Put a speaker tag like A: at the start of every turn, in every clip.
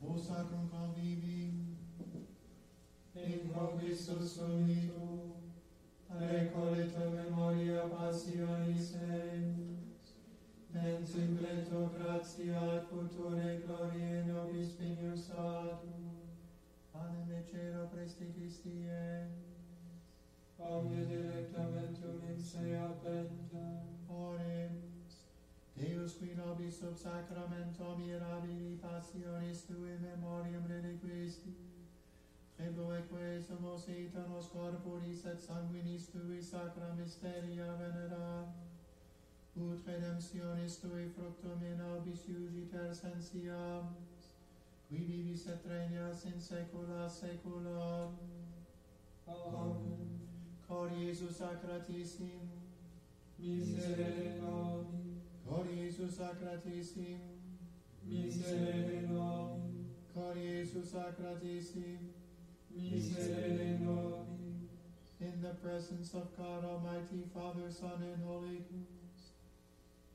A: O sacrum convivium,
B: in quo Christus
A: prosita nos corporis et sanguinis tui sacra mysteria venerat, ut redemptionis tui fructum in albis iugiter sensiamus, qui vivis et regnas in saecula saeculorum.
B: Amen.
A: Cor Iesus sacratissim,
B: miserere nobis.
A: Cor Iesus sacratissim,
B: miserere nobis.
A: Cor Iesus sacratissim,
B: miserere
A: in the presence of God Almighty, Father, Son, and Holy Ghost,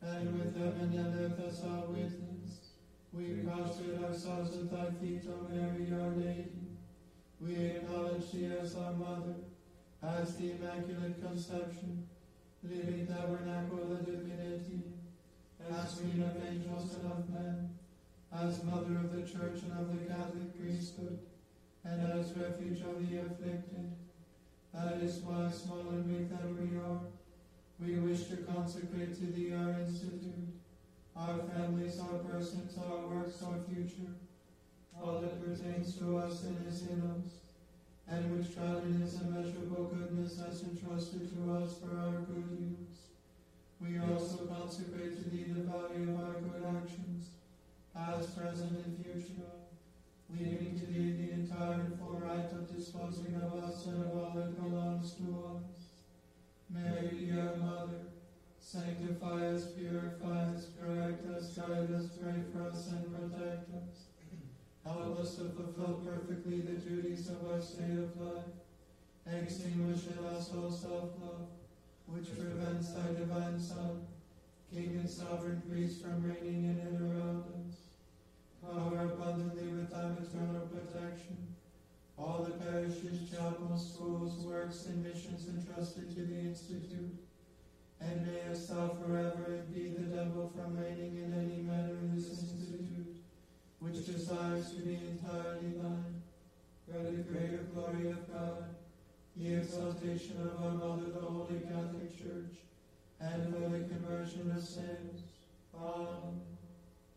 A: and with heaven and earth as our witness, we prostrate ourselves at thy feet, O Mary, our Lady. We acknowledge thee as our mother, as the Immaculate Conception, living tabernacle of the divinity, as queen of angels and of men, as mother of the church and of the Catholic priesthood, and as refuge of the afflicted. That is why, small and weak that we are, we wish to consecrate to thee our institute, our families, our persons, our works, our future, all that pertains to us and is in us, and which God in his immeasurable goodness has entrusted to us for our good use. We also consecrate to thee the value of our good actions, past, present, and future, leaving to thee the entire and full right of disposing of us and of all that belongs to us. Mary, dear Mother, sanctify us, purify us, correct us, guide us, pray for us, and protect us. Help us to fulfill perfectly the duties of our state of life. Extinguish in us all self-love, which prevents thy divine Son, King and sovereign priest, from reigning in and around us. Cover abundantly with thy maternal protection all the parishes, chapels, schools, works, and missions entrusted to the Institute, and mayest thou forever impede the devil from reigning in any manner in this Institute, which desires to be entirely thine, for the greater glory of God, the exaltation of our Mother, the Holy Catholic Church, and for the conversion of sins. Amen.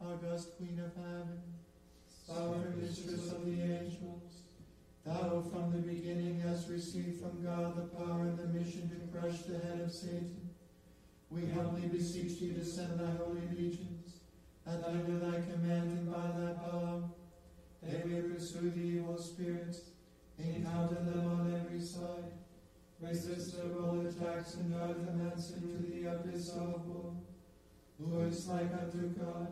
A: August Queen of Heaven, Sovereign Mistress of the Angels, Thou from the beginning hast received from God the power and the mission to crush the head of Satan. We humbly beseech thee to send thy holy legions, that under thy command and by thy power they may pursue the evil spirits, encounter them on every side, resist their all attacks, and drive them hence into the abyss of woe. Who is like unto God,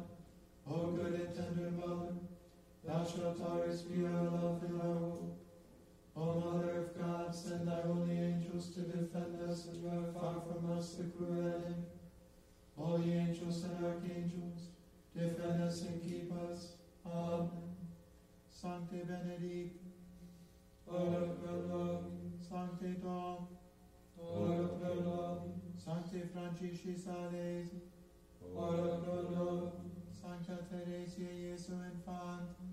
A: O good and tender Mother, thou shalt always be our love and our hope. O Mother of God, send thy holy angels to defend us and drive far from us the cruel enemy. Holy angels and archangels, defend us and keep us. Amen. Sancte Benedictus,
B: ora pro nobis,
A: Sancte Dom,
B: ora pro nobis,
A: Sancte Franciscis Salesi,
B: ora pro nobis,
A: Sancta Teresia Jesu Infantum,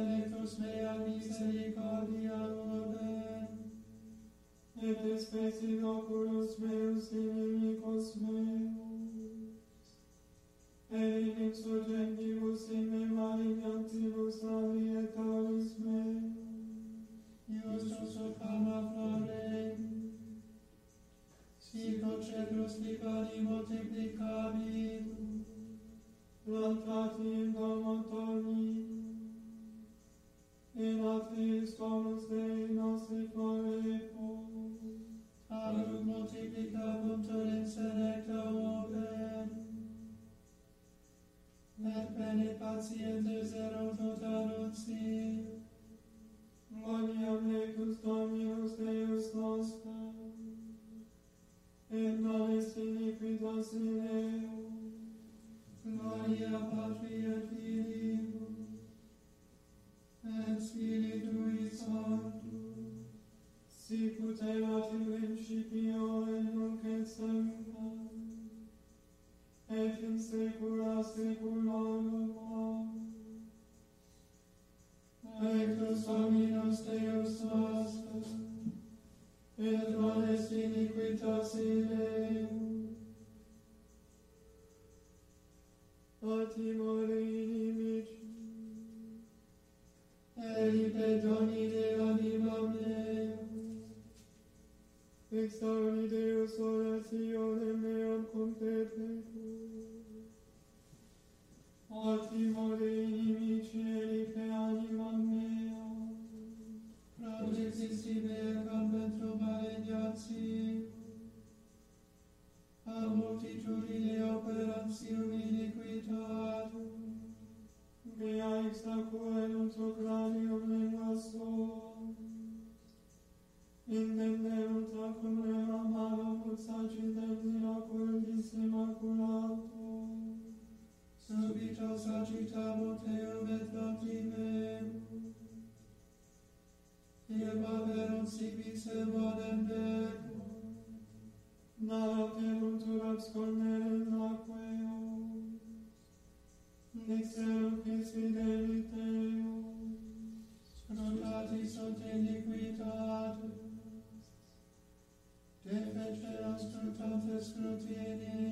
A: electus mea misericordia odem,
B: et especi oculos meus inimicos meus, et in exogentibus in me malignantibus alietaris meus,
A: Iustus hoc ama flore, sic hoc cetrus lipari multiplicabit,
B: plantat in domo toni, in atris Dominus Dei nostri floretur.
A: Adut multiplicabuntur in senecta open. Et bene patientes erat tot anunci.
B: Gloriam lectus Dominus Deus nostrum. Et non iniquitas in eum.
A: Gloria Patri et Filii et Spiritui Sanctus,
B: sic ut erat in principio et nunc et semper, et in saecula saeculorum. Amen.
A: Ectus Dominus Deus nostrum, et non est iniquitas in eum.
B: Atimore inimici,
A: e i perdoni dell'anima mea.
B: Exaudi Deus oratione meam competetur. Otimore inimici elipe anima mea,
A: progesisti mea campem trovare diaci, a multitudine operatio iniquitatum,
B: mea ex tacuelum tu cranium lingua sum. Intenderum tacum reram malum ut sacidem miraculis immaculatum.
A: Subito sacitabur teum et latimem. Irba verum sibis e modem decum.
B: Nalterum turabs in aqueum. Dixeruc est fideli Teum,
A: scrutatis ot iniquitatis, Te feceras scrutatis
B: scrutini,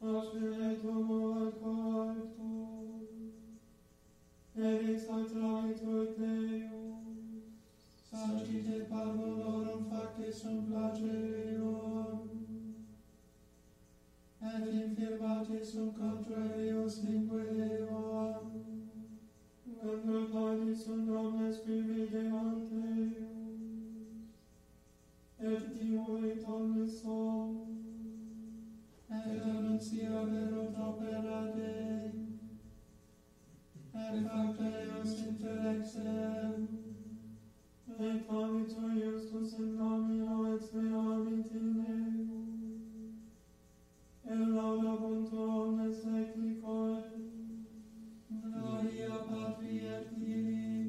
B: Osmiletum ad coartum, Eris atraitur Deum,
A: Sagite parvulorum facis sum placeum, et infirmati sum contra eius lingue
B: Deo. Vendratani sunt omnes privi de ante, et diuit omnes om,
A: et annuncia verut opera Dei, et facta eius interexem,
B: et amitu iustus in nomino et meam in et seculicoe,
A: Gloria Patri et Filii,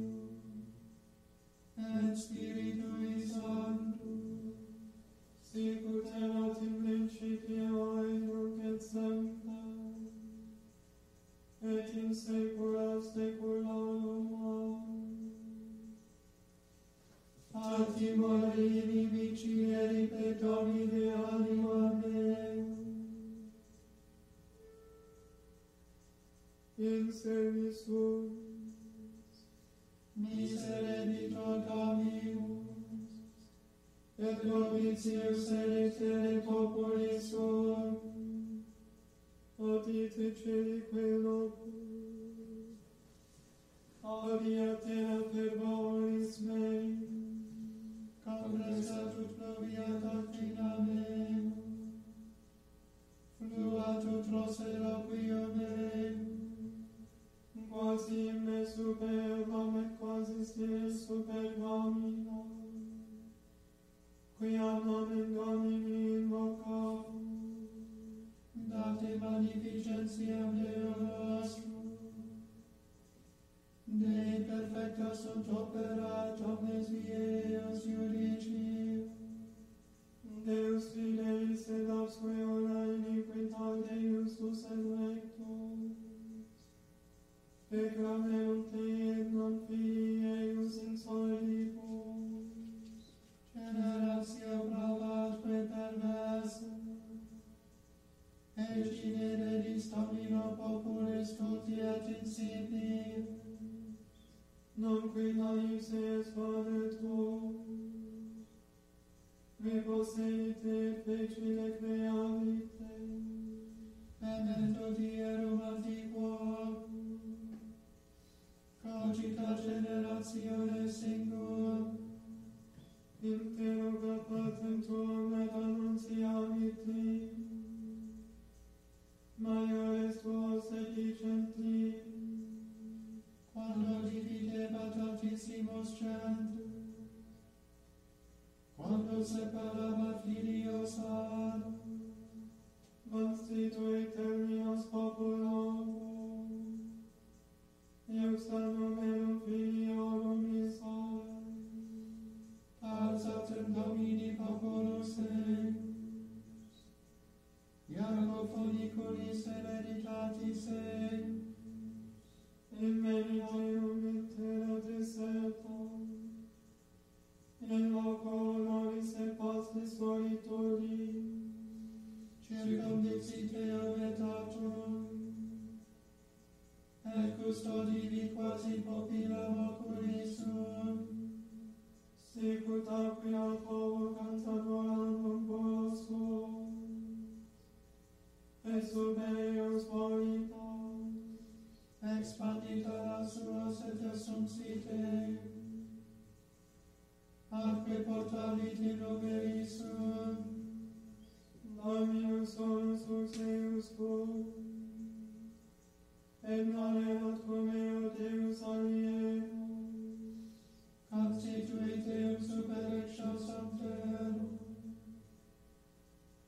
A: vitui Teum super exos antero,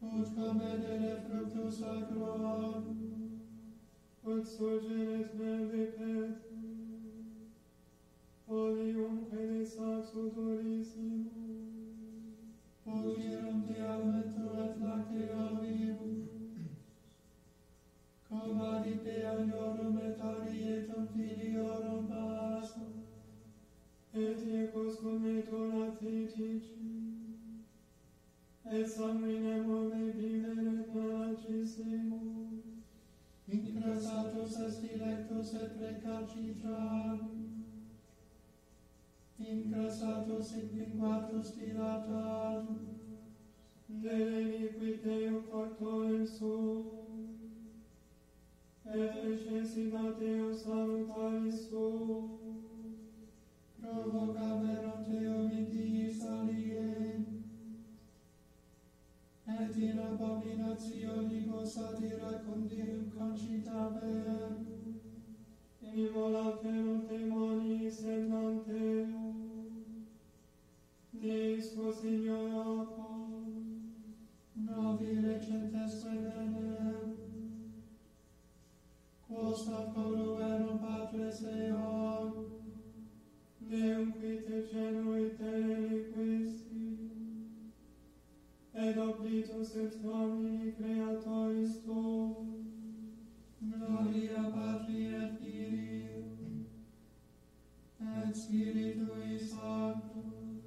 A: ut comedere fructus sacro agum,
B: ut surgeres meldi pet, oleum quae sac sudorissimo,
A: olirum de almento et lactea vivum, cum adipe aniorum et arietum filiorum pasum,
B: et ecos cum metolat etici, examinem ome bibere paracisimum,
A: incrasatus est dilectus et precarcitrarum, incrasatus et linguatus dilatarum,
B: deleni qui Deum factorem suum, et eccesim a Deus sanctaris suum,
A: provocaverunt eum in diis alie. Et in abominationico satira condirum concitaver,
B: imolaterunt demonis et non teum, disco Signor apom,
A: novi recentes redenem, quos ad coruerum patres eon,
B: Deum qui te genui te reliquisti, et oblitus et nomini creatoris tuum,
A: gloria Patri et Filii, et Spiritui Sanctus,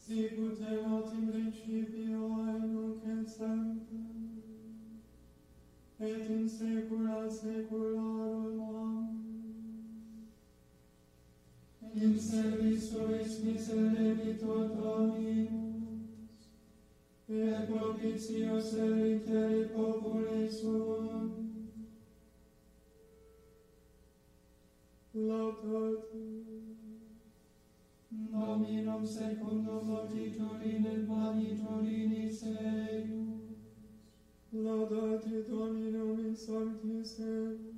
B: sicut erat in principio et nunc et semper, et in saecula saeculorum. Amen
A: in servisuis miseribitur Dominus, et propitios eritere populi sum.
B: Laudatum.
A: Dominum secundum logitudinem magnitudinis eius.
B: Laudate Dominum in sanctis eius.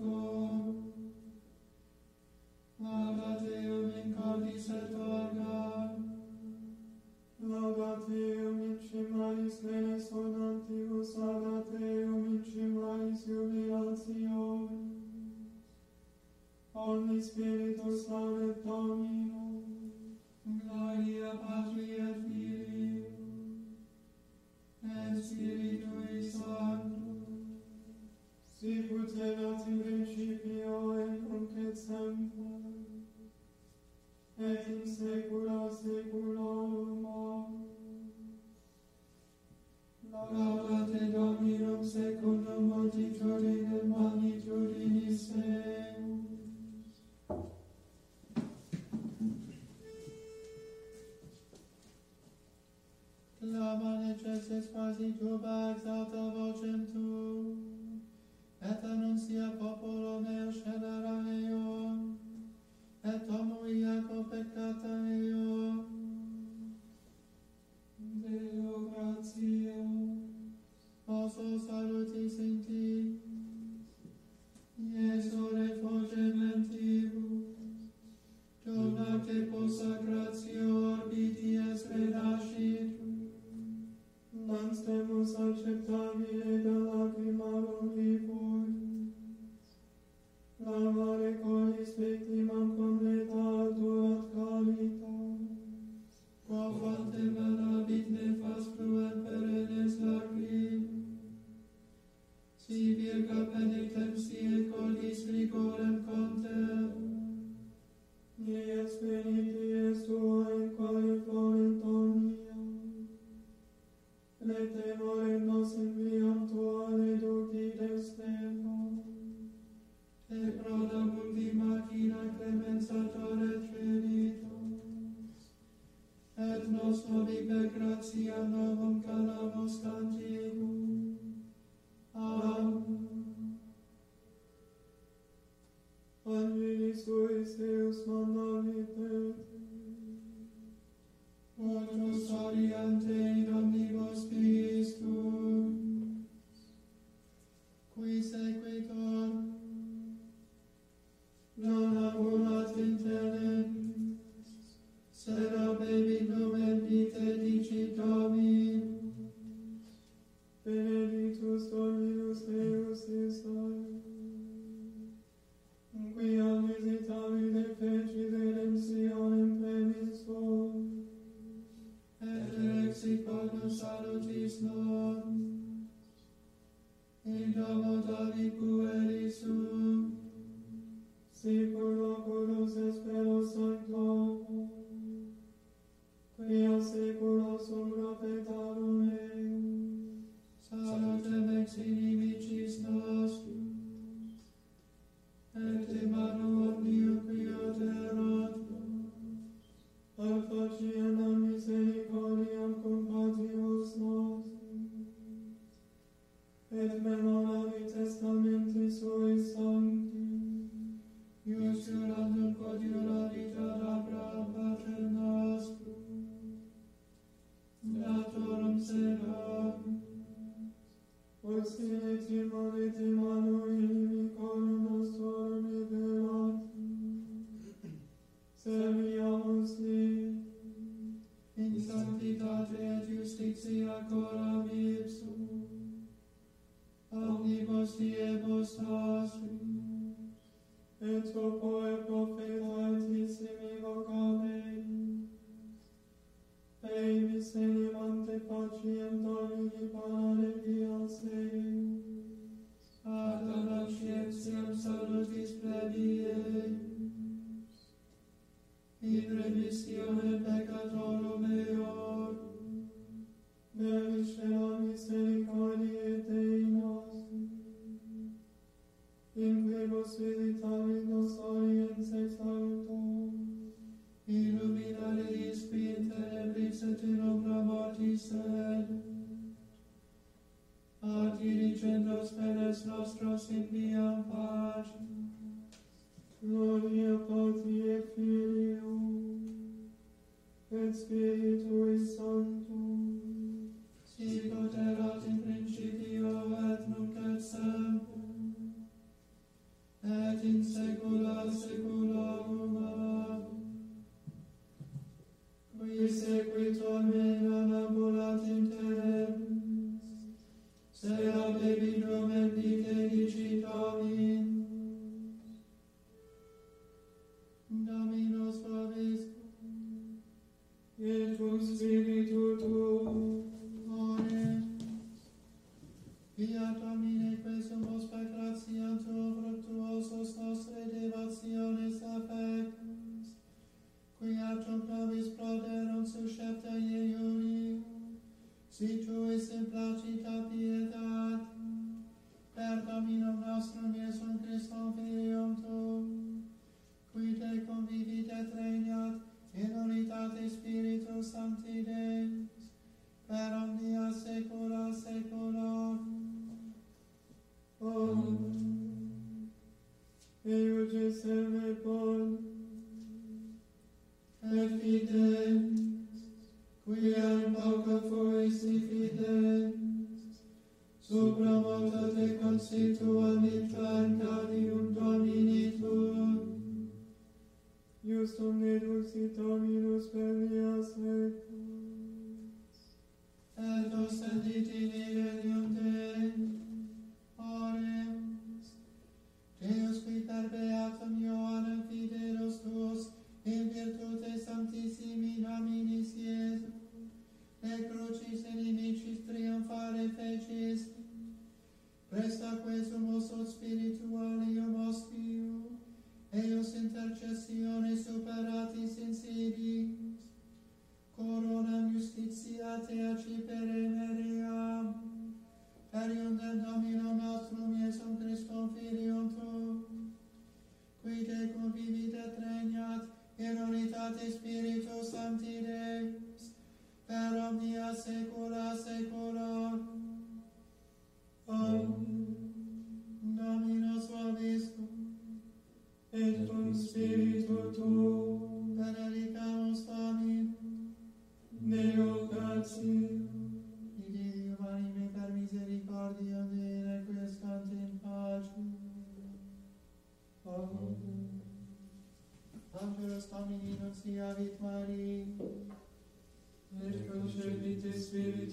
B: mortis et orga.
A: Laudat eum in cimalis menes sonantius, adat eum in
B: cimalis jubilatio. Omni Spiritus laudet Dominum,
A: Gloria Patri et Filii, et Spiritui Sanctus,
B: sicut erat in principio et nunc et semper, et in saecula saecula se levante paciem Domini parare Dios se
A: Ad anacetiam salutis plebieis. In remisione peccatorum eos.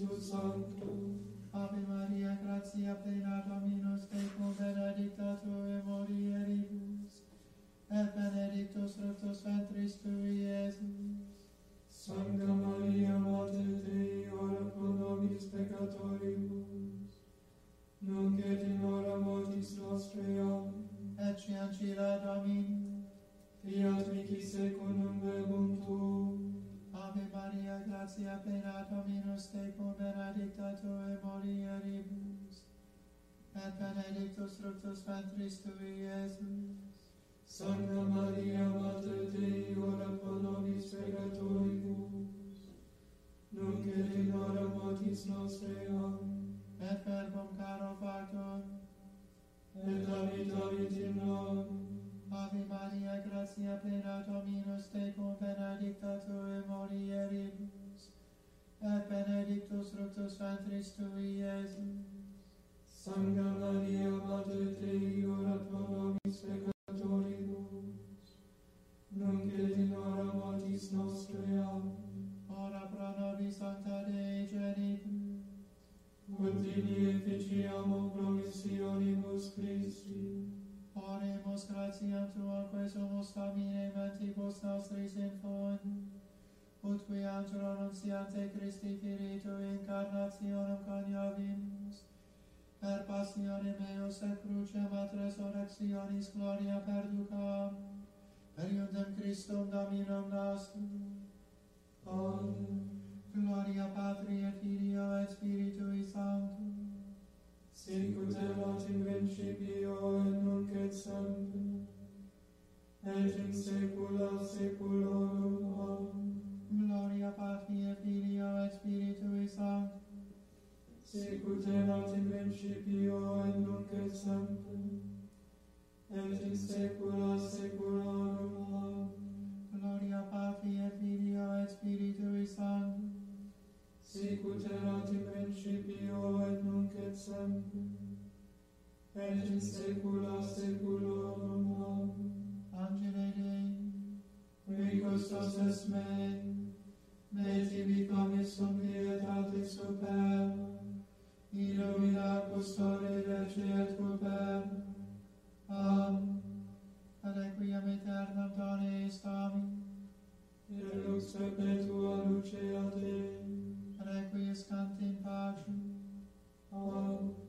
A: Spiritus
B: Sanctus.
A: Ave Maria, gratia plena Dominus tecum, benedicta tu in mulieribus, et benedictus fructus ventris tui, Iesus.
B: Sancta Maria, Mater Dei, ora pro nobis peccatoribus, nunc et in hora mortis nostre, Amen.
A: Ecce ancilla Domini,
B: fiat mihi secundum verbum tuum,
A: Ave Maria, gratia plena Dominus tecum, benedicta tu in mulieribus, et benedictus fructus ventris tui, Iesus.
B: Sancta Maria, Mater Dei, ora pro nobis peccatoribus, nunc et in hora mortis nostre, Amen.
A: Et verbum caro factum,
B: et habitavit in nobis,
A: Ave Maria, gratia plena Dominus tecum, benedicta tu in mulieribus, et benedictus fructus ventris tui, Iesus.
B: Sancta Maria, Mater Dei, ora pro nobis peccatoribus, nunc et in hora mortis nostre, Amen.
A: Ora pro nobis Sancta Dei genitus,
B: ut in efficiamo promissionibus Christi,
A: Oremus gratiam Tua, quae sumus famine mentibus nostris infon, ut qui angelo annunciante Christi Firitu incarnationem coniovimus, per passione meus et crucem et resurrectionis gloria perducam, periundem Christum Dominum nostrum.
B: Amen.
A: Gloria Patri et Filio et Spiritui Sanctum,
B: sicut erat in principio et nunc et semper, et in saecula saeculorum. Amen.
A: Gloria Patri et Filio et Spiritui Sancto,
B: sicut erat in principio et nunc et semper, et in saecula saeculorum. Amen.
A: Gloria Patri et Filio et Spiritui Sancto,
B: sicut erat in principio et nunc et semper, et in saecula saeculorum. Amen.
A: Angele Dei,
B: custos est me, me tibi commissum cum pietatis super, illumina custode rege et cuper. Amen.
A: Ad equiam aeternam Done eis Domini,
B: et lux perpetua luce a Dei,
A: requiescant in pace.
B: Amen.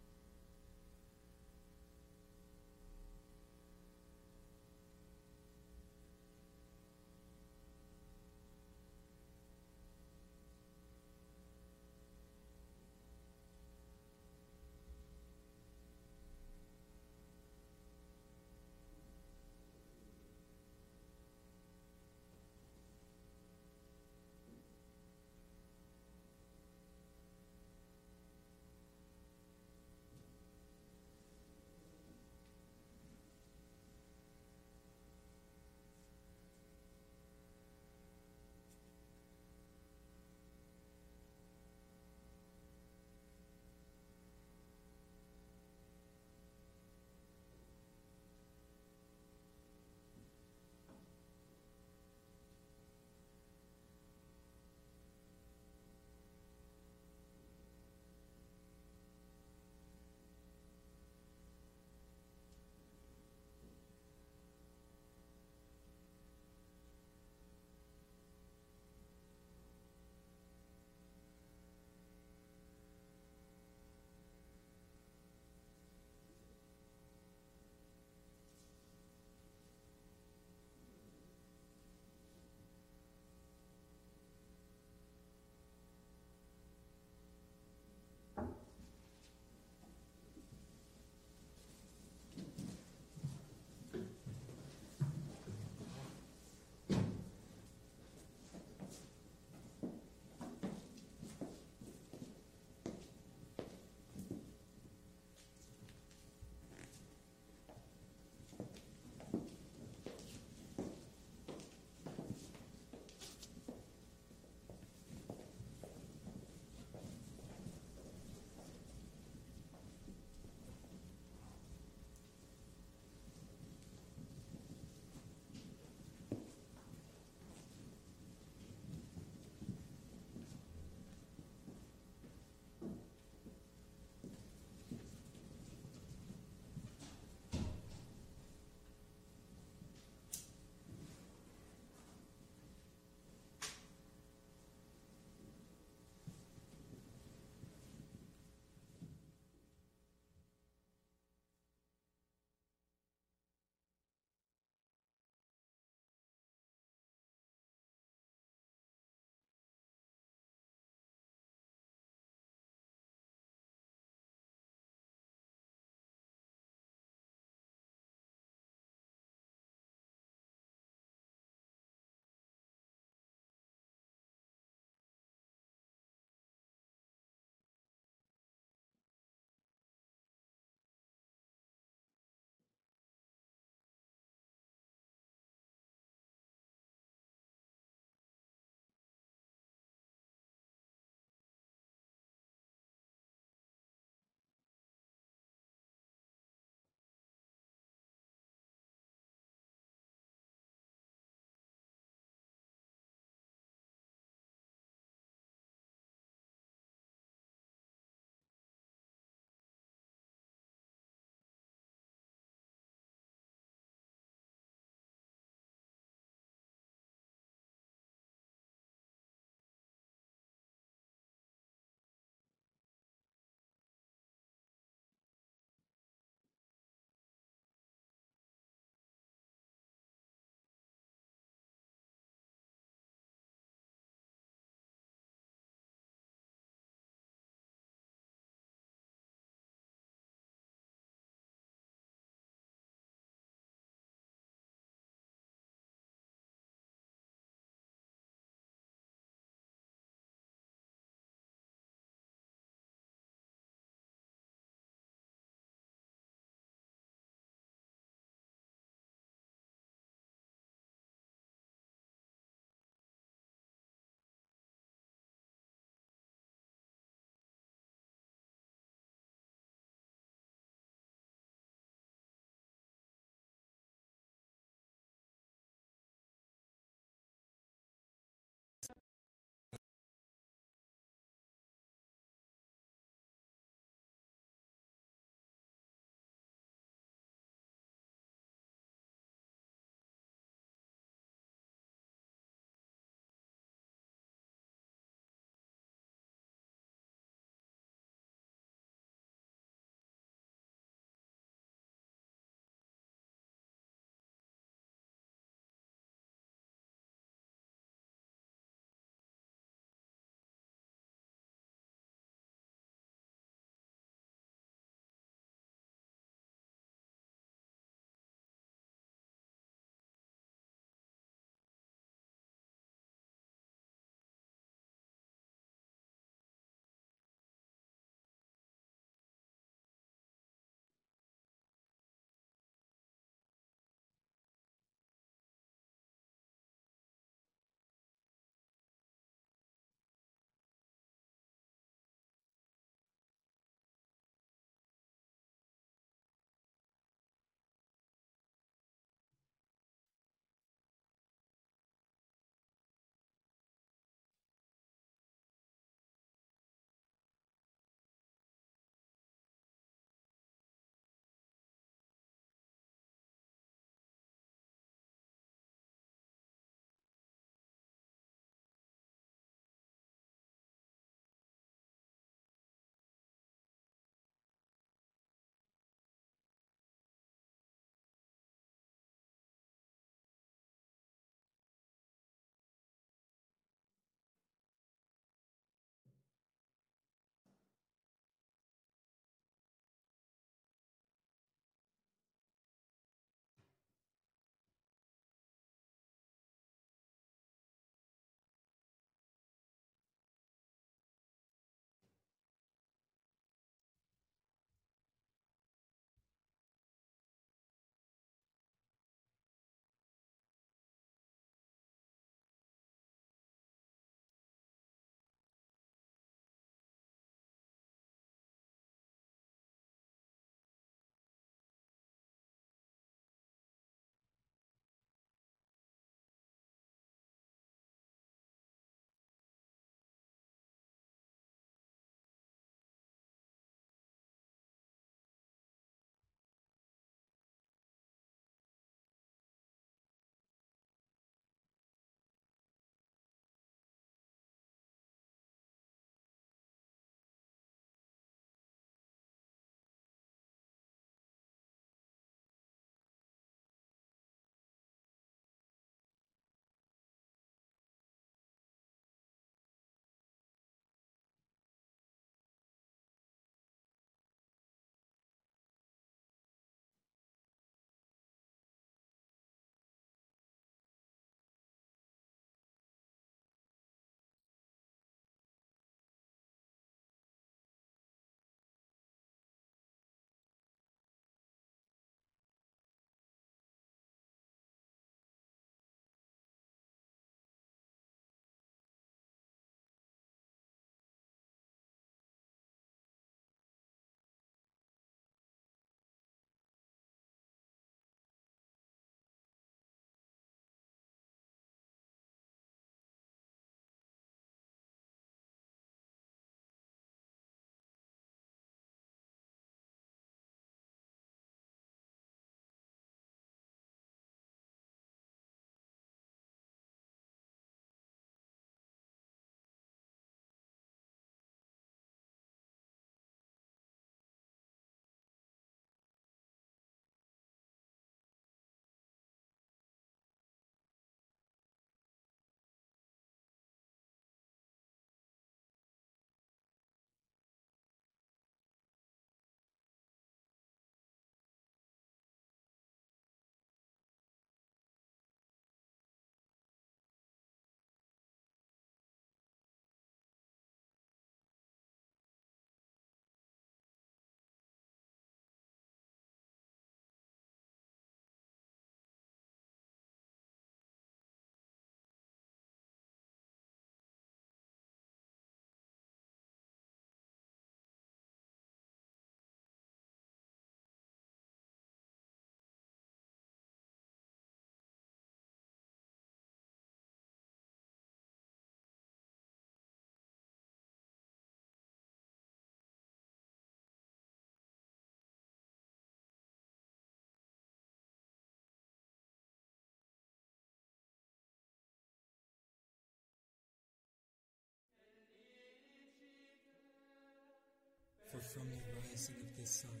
C: From the rising of the sun,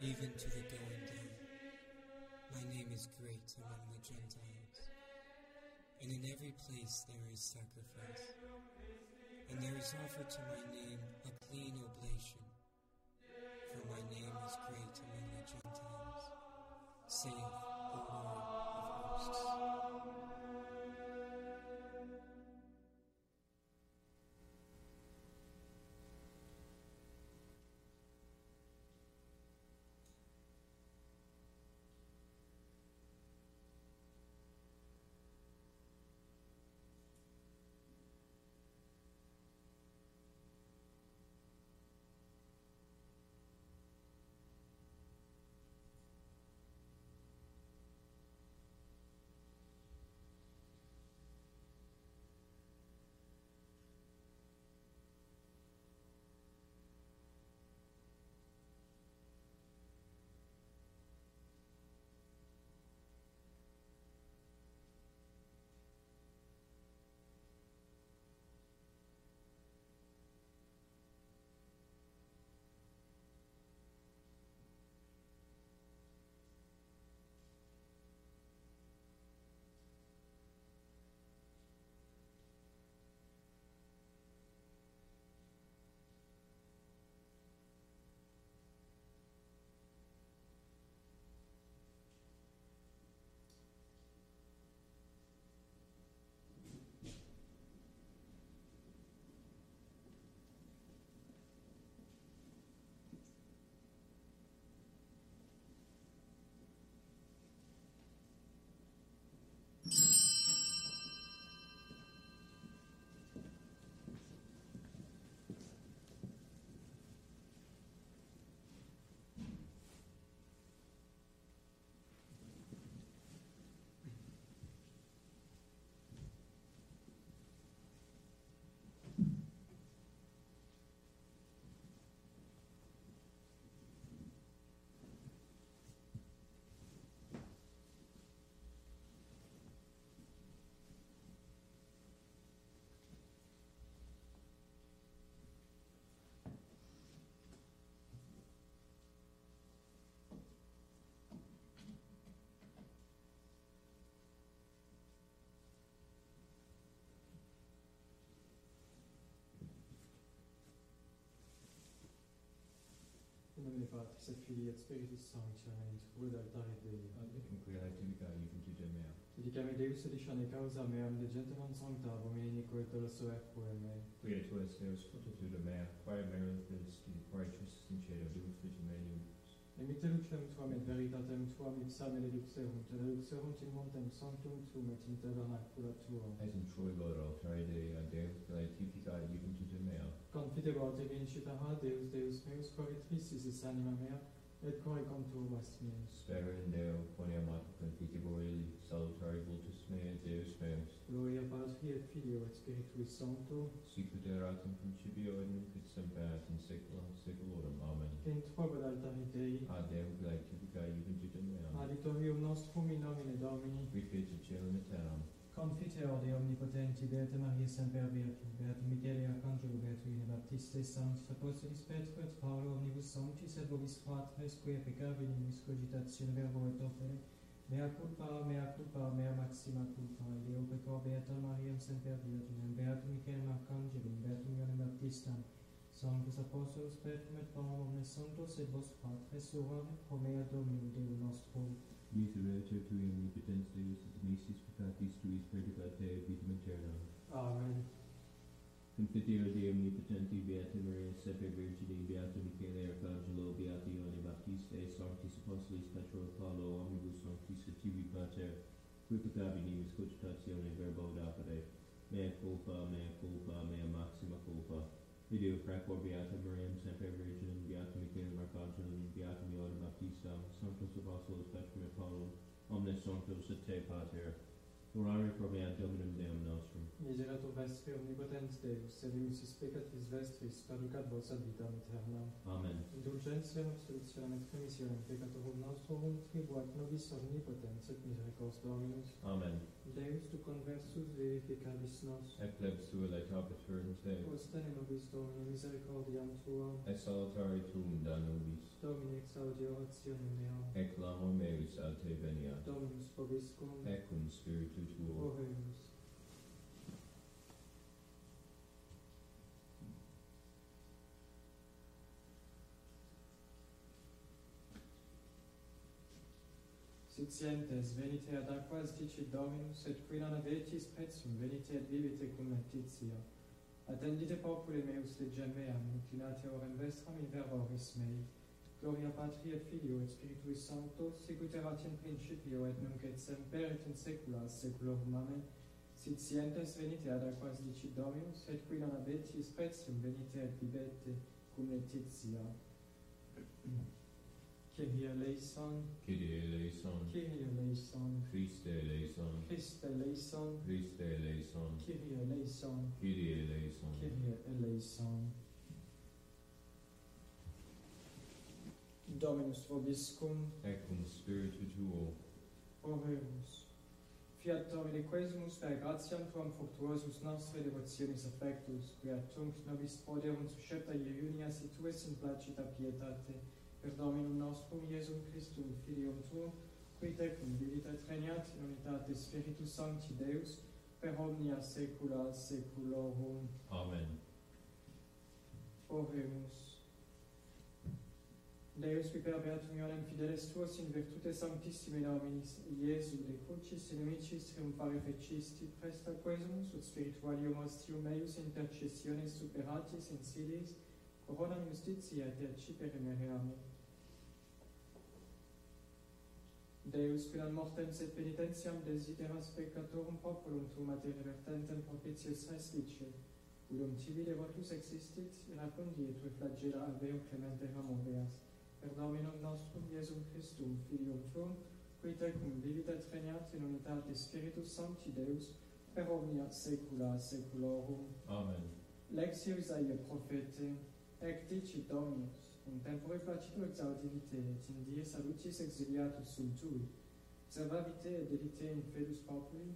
C: even to the going down. My name is great among the Gentiles, and in every place there is sacrifice, and there is offered to my name a clean oblation. For my name is great among the Gentiles, saith the Lord of hosts.
D: Edicione causa meam de gentium sancta domini coetolo sua me.
E: Quia tu es Deus fortitude mea, quae meritus di righteous sincere Deus menium.
D: Emite lucem tuam et veritatem tuam ipsa benedicserunt, et reduxerunt in montem sanctum tuum et in tabernacula tuum.
E: Et in troigo altare Dei, ad Deus quia tibica iuventude mea.
D: Confidebo te vincita ha Deus, Deus meus, cor trisis anima mea, et core conturbas meus.
E: Spera in Deo, quoniam ad confitibor illi, salutari vultus mea, Deus meus.
D: Gloria Patri et Filio et Spiritui Sancto,
E: Sic ut erat in principio et Твого Дальтаритей. Адеу Глайтюга Югендитумеам.
D: Aditorium nostrum in nomine Domini.
E: Qui feci celum et terram.
D: Confiteor de omnipotenti Beata Maria semper Virgin, Beata Michaelia Arcangelo Gertruine Baptiste Sanctus Apostolis Petro et Paolo omnibus sanctis et vobis fratres, quia peccabili mis cogitatione verbo et opere, mea culpa, mea culpa, mea maxima culpa, et eo pecor Beata Maria semper virtu, Beatum Michaelam Arcangelum, Beatum Ionem Baptistam, Sanctus Apostolos Petrum et Paulo, omnes sanctos et vos fratres, orare pro mea Dominum Deum nostrum,
E: Miserere tui omnipotens Deus et misis peccatis tuis perdicate et vitam aeternam.
D: Amen.
E: Confiteor Dei omnipotenti Beata Maria Semper Virgine Beata Michele Arcangelo Beata Ioanne Baptiste Sanctis Apostolis Petro et Paulo Omnibus Sanctis et Tibi Pater Qui peccabilis cogitatione verbo et Mea culpa, mea culpa, mea maxima culpa Ideo precor Beata Maria Semper Virginem Beata Michele Arcangelum Beata Ioanne Baptista Sanctus Apostolos Petro et Paulo Omnes Sanctos et Te Pater Orare probeat Dominum Deum nostrum.
D: Miserator vestri omnipotens Deus, sed iusis peccatis vestris, traducat vos ad vitam aeternam.
E: Amen.
D: Indulgentiam, absolutionem et remissionem peccatorum nostrum, tribuat nobis omnipotens et misericors Dominus.
E: Amen.
D: Deus, tu conversus vivificavis nos.
E: Et plebs tua laetabitur te.
D: Ostene nobis Domine misericordiam tuam.
E: Et salutare tuum da nobis.
D: Domine exaudi orationem meam.
E: Et clamor meus ad te veniat.
D: Dominus vobiscum.
E: Et cum spiritu Tuo.
D: Sitientes, venite ad aquas dicit Dominus, et qui non avetis pezum, venite et vivite cum letitia. Attendite populi meus legem meam, inclinate orem vestram in verboris mei gloria Patri et Filio et Spiritui Sancto, sicut erat in principio et nunc et semper et in saecula saeculorum. Amen. Sit scientes venite ad aquas dici Dominus, et qui non abetis pretium venite et vivete cum letitia. Kyrie eleison.
E: Kyrie eleison.
D: Kyrie eleison.
E: Christe eleison.
D: Christe eleison.
E: Christe eleison.
D: Kyrie eleison.
E: Kyrie eleison.
D: Kyrie eleison. Kyrie eleison. Dominus vobiscum.
E: Et cum spiritu tuo.
D: Oremus. Fiat Domine quesumus, per gratiam tuam fructuosus nostre devotionis affectus, quia tunc nobis poderum suscepta iunia situes in placita pietate, per Dominum nostrum Iesum Christum, Filium Tuum, qui tecum vivit et regnat in unitate Spiritus Sancti Deus, per omnia saecula saeculorum.
E: Amen.
D: Oremus. Deus qui per Beatum Ionem fideles tuos in virtute sanctissime nominis, Iesu de crucis inimicis triumphare fecisti, presta quesum sub spiritualium ostium eius intercessiones superatis in silis coronam justitia et accipere mereame. Deus qui ad mortem sed penitentiam desideras peccatorum populum tuum ad irrevertentem propitius res vice, quidum tibi devotus existit, et tue flagella aveo clemente ramon per nominum nostrum Iesum Christum, Filium Tuum, qui te cum vivit et regnat in unitate Spiritus Sancti Deus, per omnia saecula saeculorum.
E: Amen.
D: Lectio Isaia prophete, ec dicit Dominus, in tempore placito exaudivite, et in die salutis exiliatus sum tui, servavite et delite in fedus populi,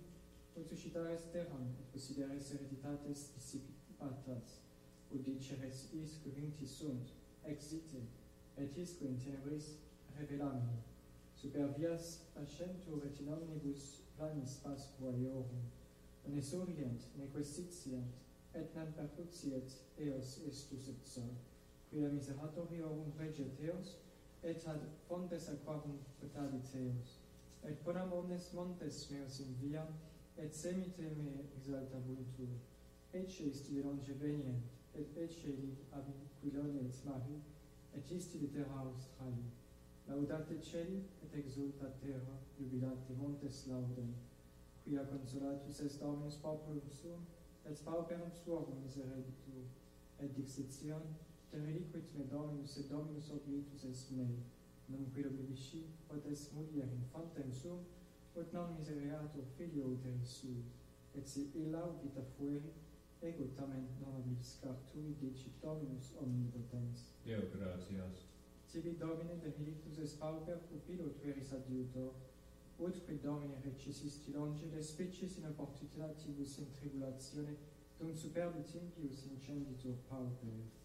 D: ut suscitares terram, et possideres hereditates dissipatas, ut diceres is curinti sunt, exite, et isque in tenebris revelamini. Super vias ascentur et in omnibus planis pasqua eorum, ne surient, ne questitient, et nam perfuciet eos estus et sol, quia miseratoriorum reget eos, et ad fontes aquarum potavit eos. Et ponam omnes montes meos in via, et semite me exaltavuntur. Ecce isti longe venient, et ecce li ab quilonet mari, et isti litera Australi. Laudate celi et exulta terra, jubilate montes laudem, quia consolatus est Dominus populum suum, et pauperum suorum miseriditur, et dixit Sion, te reliquit me Dominus et Dominus oblitus est mei, non quid oblivisci, ot est mulier infantem suum, ut non misereatur filio uteri sui, et si illa vita fuerit, ego tamen novi scartui ci dominus omnipotens.
E: Deo gratias.
D: Sibi domine dehilictus es pauper pupilo tueris adiuto, ut qui domine recisis ti longere species in opportunitativus in tribulatione, dum superbit impius incenditur pauper.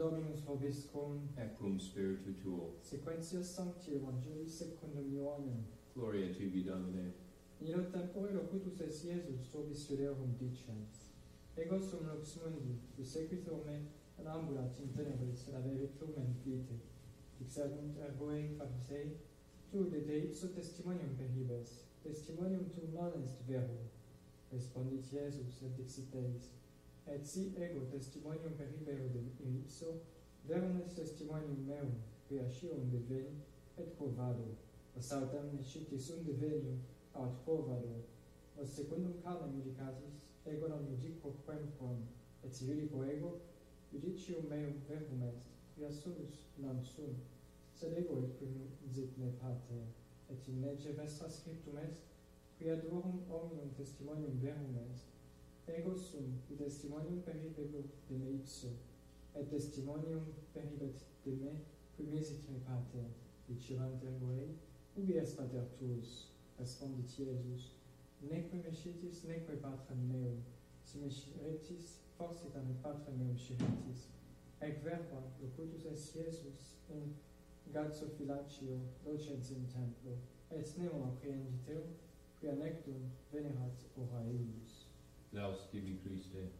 D: Dominus vobiscum.
E: Ecum spiritu tuo.
D: Sequentius sancti Evangelii secundum Ioannem.
E: Gloria tibi, Domine.
D: In hoc tempore locutus es Iesus vobis fiderum dicens. Ego sum lux mundi, tu sequitur me, ad ambulat in tenebris, ad avere en vite. Dixabunt ergoe farisei, tu de Dei ipso testimonium perhibes, testimonium tu non est verum. Respondit Iesus et dixit eis, et si ego testimonium peribeo de ipso, verum est testimonium meum, quia scium deveni, et provado, os saltam nesciti sum deveniu, aut provado, os secundum calam indicatis, ego non judico quemquam, et si judico ego, judicium meum verbum est, quia solus non sum, sed ego et primizit me pater, et in lege vestra scriptum est, quia duorum omnium testimonium verum est, ego sum testimonium perhibet de me ipso et testimonium perhibet de me primesit me pater dicevant ergo ei ubi est pater tuus respondit Iesus neque mescitis neque patrem meum si mescitis forsitam et patrem meum sciretis ec verba locutus est Iesus in Gatso filacio docens in templo et nemo apprehenditeo, quia nectum venerat ora eius.
E: Laus tibi Christe.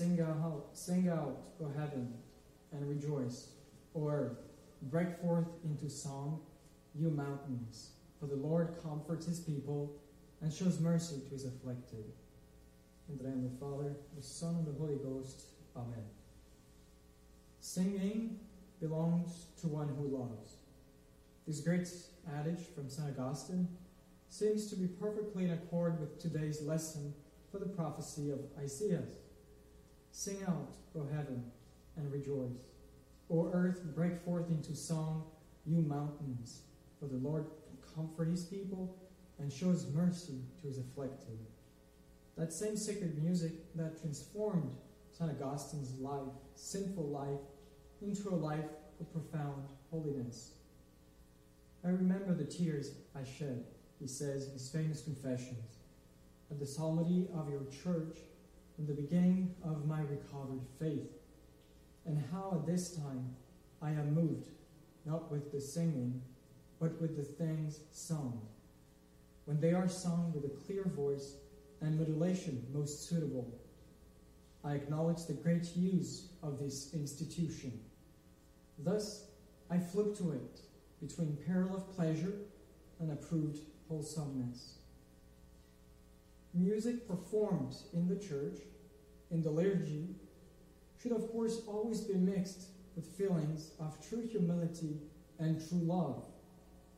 D: Sing out, sing out, O heaven, and rejoice, O earth, break forth into song, you mountains, for the Lord comforts his people and shows mercy to his afflicted. In the name of the Father, the Son, and the Holy Ghost. Amen. Singing belongs to one who loves. This great adage from St. Augustine seems to be perfectly in accord with today's lesson for the prophecy of Isaiah. Sing out, O heaven, and rejoice. O earth, break forth into song, you mountains, for the Lord comfort his people and shows mercy to his afflicted. That same sacred music that transformed St. Augustine's life, sinful life, into a life of profound holiness. I remember the tears I shed, he says in his famous confessions, at the psalmody of your church in the beginning of my recovered faith, and how at this time I am moved, not with the singing, but with the things sung. When they are sung with a clear voice and modulation most suitable, I acknowledge the great use of this institution. Thus, I fluctuate between peril of pleasure and approved wholesomeness. Music performed in the church, in the liturgy, should of course always be mixed with feelings of true humility and true love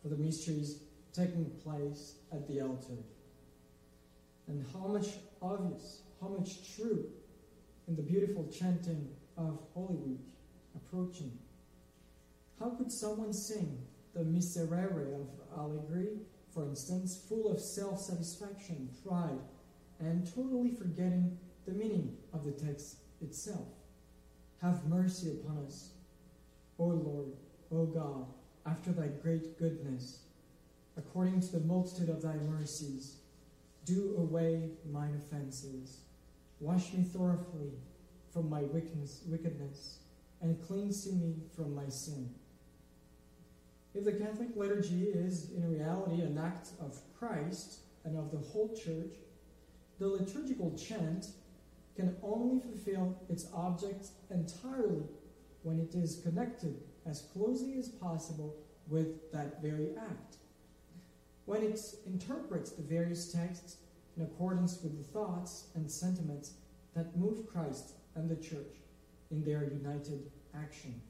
D: for the mysteries taking place at the altar. And how much obvious, how much true in the beautiful chanting of Holy Week approaching. How could someone sing the Miserere of Allegri, for instance, full of self satisfaction, pride, and totally forgetting the meaning of the text itself? Have mercy upon us, O Lord, O God, after thy great goodness, according to the multitude of thy mercies. Do away mine offenses. Wash me thoroughly from my wickedness, wickedness and cleanse me from my sin. If the Catholic liturgy is in reality an act of Christ and of the whole church, the liturgical chant can only fulfill its object entirely when it is connected as closely as possible with that very act. When it interprets the various texts in accordance with the thoughts and sentiments that move Christ and the church in their united action.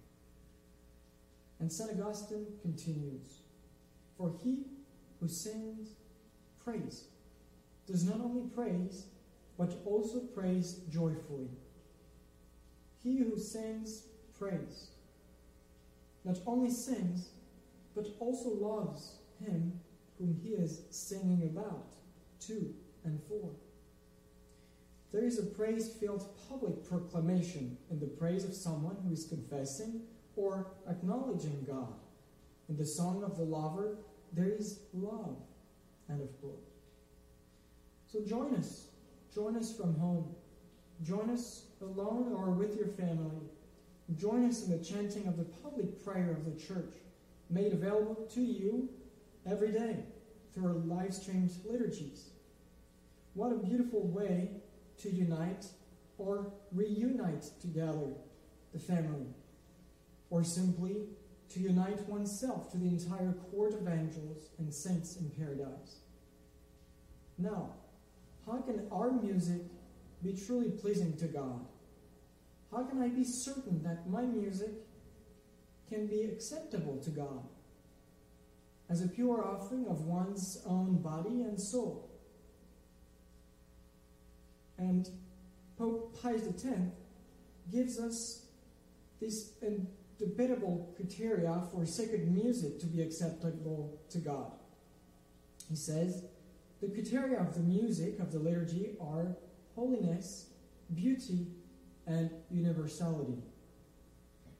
D: And St. Augustine continues For he who sings praise does not only praise, but also praise joyfully. He who sings praise not only sings, but also loves him whom he is singing about, to and for. There is a praise filled public proclamation in the praise of someone who is confessing or acknowledging God. In the song of the lover, there is love. End of quote. So join us. Join us from home. Join us alone or with your family. Join us in the chanting of the public prayer of the church, made available to you every day through our live streamed liturgies. What a beautiful way to unite or reunite together the family, or simply to unite oneself to the entire court of angels and saints in paradise. Now, how can our music be truly pleasing to God? How can I be certain that my music can be acceptable to God as a pure offering of one's own body and soul? And Pope Pius X gives us these indubitable criteria for sacred music to be acceptable to God. He says, the criteria of the music of the liturgy are holiness, beauty, and universality.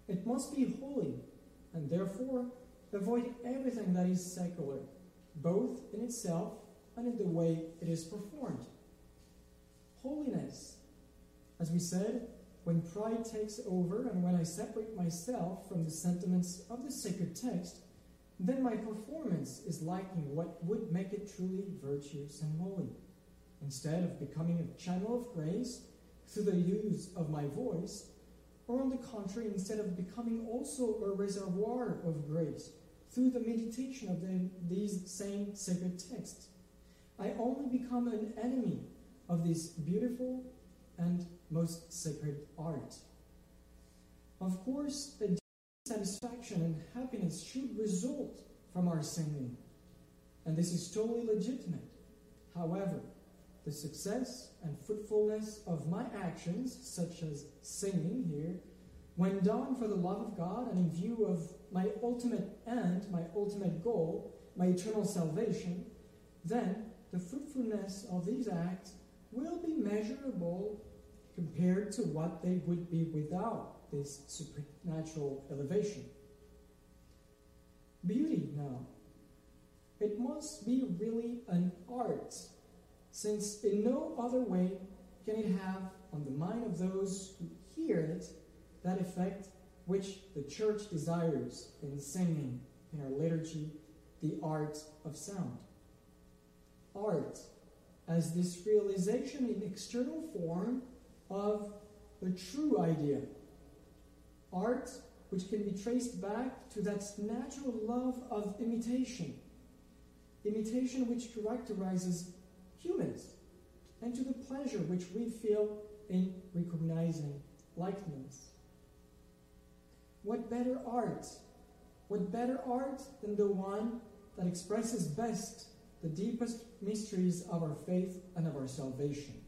D: It must be holy, and therefore avoid everything that is secular, both in itself and in the way it is performed. Holiness. As we said, when pride takes over and when I separate myself from the sentiments of the sacred text, then my performance is lacking what would make it truly virtuous and holy. Instead of becoming a channel of grace through the use of my voice, or on the contrary, instead of becoming also a reservoir of grace through the meditation of the, these same sacred texts, I only become an enemy of this beautiful and most sacred art. Of course, a satisfaction and happiness should result from our singing, and this is totally legitimate. However, the success and fruitfulness of my actions, such as singing here, when done for the love of God and in view of my ultimate end, my ultimate goal, my eternal salvation, then the fruitfulness of these acts will be measurable compared to what they would be without this supernatural elevation. Beauty now. It must be really an art since in no other way can it have on the mind of those who hear it that effect which the church desires in singing in our liturgy the art of sound. Art as this realization in external form of the true idea. Art which can be traced back to that natural love of imitation. Imitation which characterizes humans, and to the pleasure which we feel in recognizing likeness. What better art? What better art than the one that expresses best the deepest mysteries of our faith and of our salvation?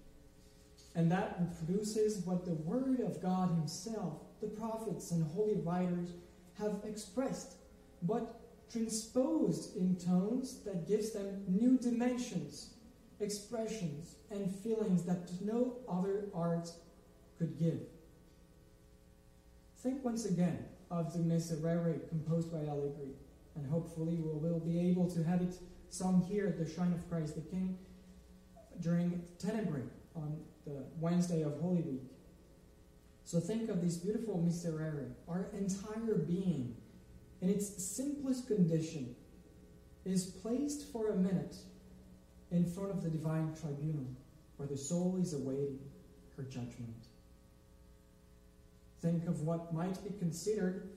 D: And that reproduces what the Word of God Himself, the prophets and holy writers have expressed, but transposed in tones that gives them new dimensions expressions, and feelings that no other art could give. Think once again of the Miserere composed by Allegri, and hopefully we will be able to have it sung here at the Shrine of Christ the King during Tenebrae on the Wednesday of Holy Week. So think of this beautiful Miserere. Our entire being, in its simplest condition, is placed for a minute in front of the divine tribunal where the soul is awaiting her judgment. Think of what might be considered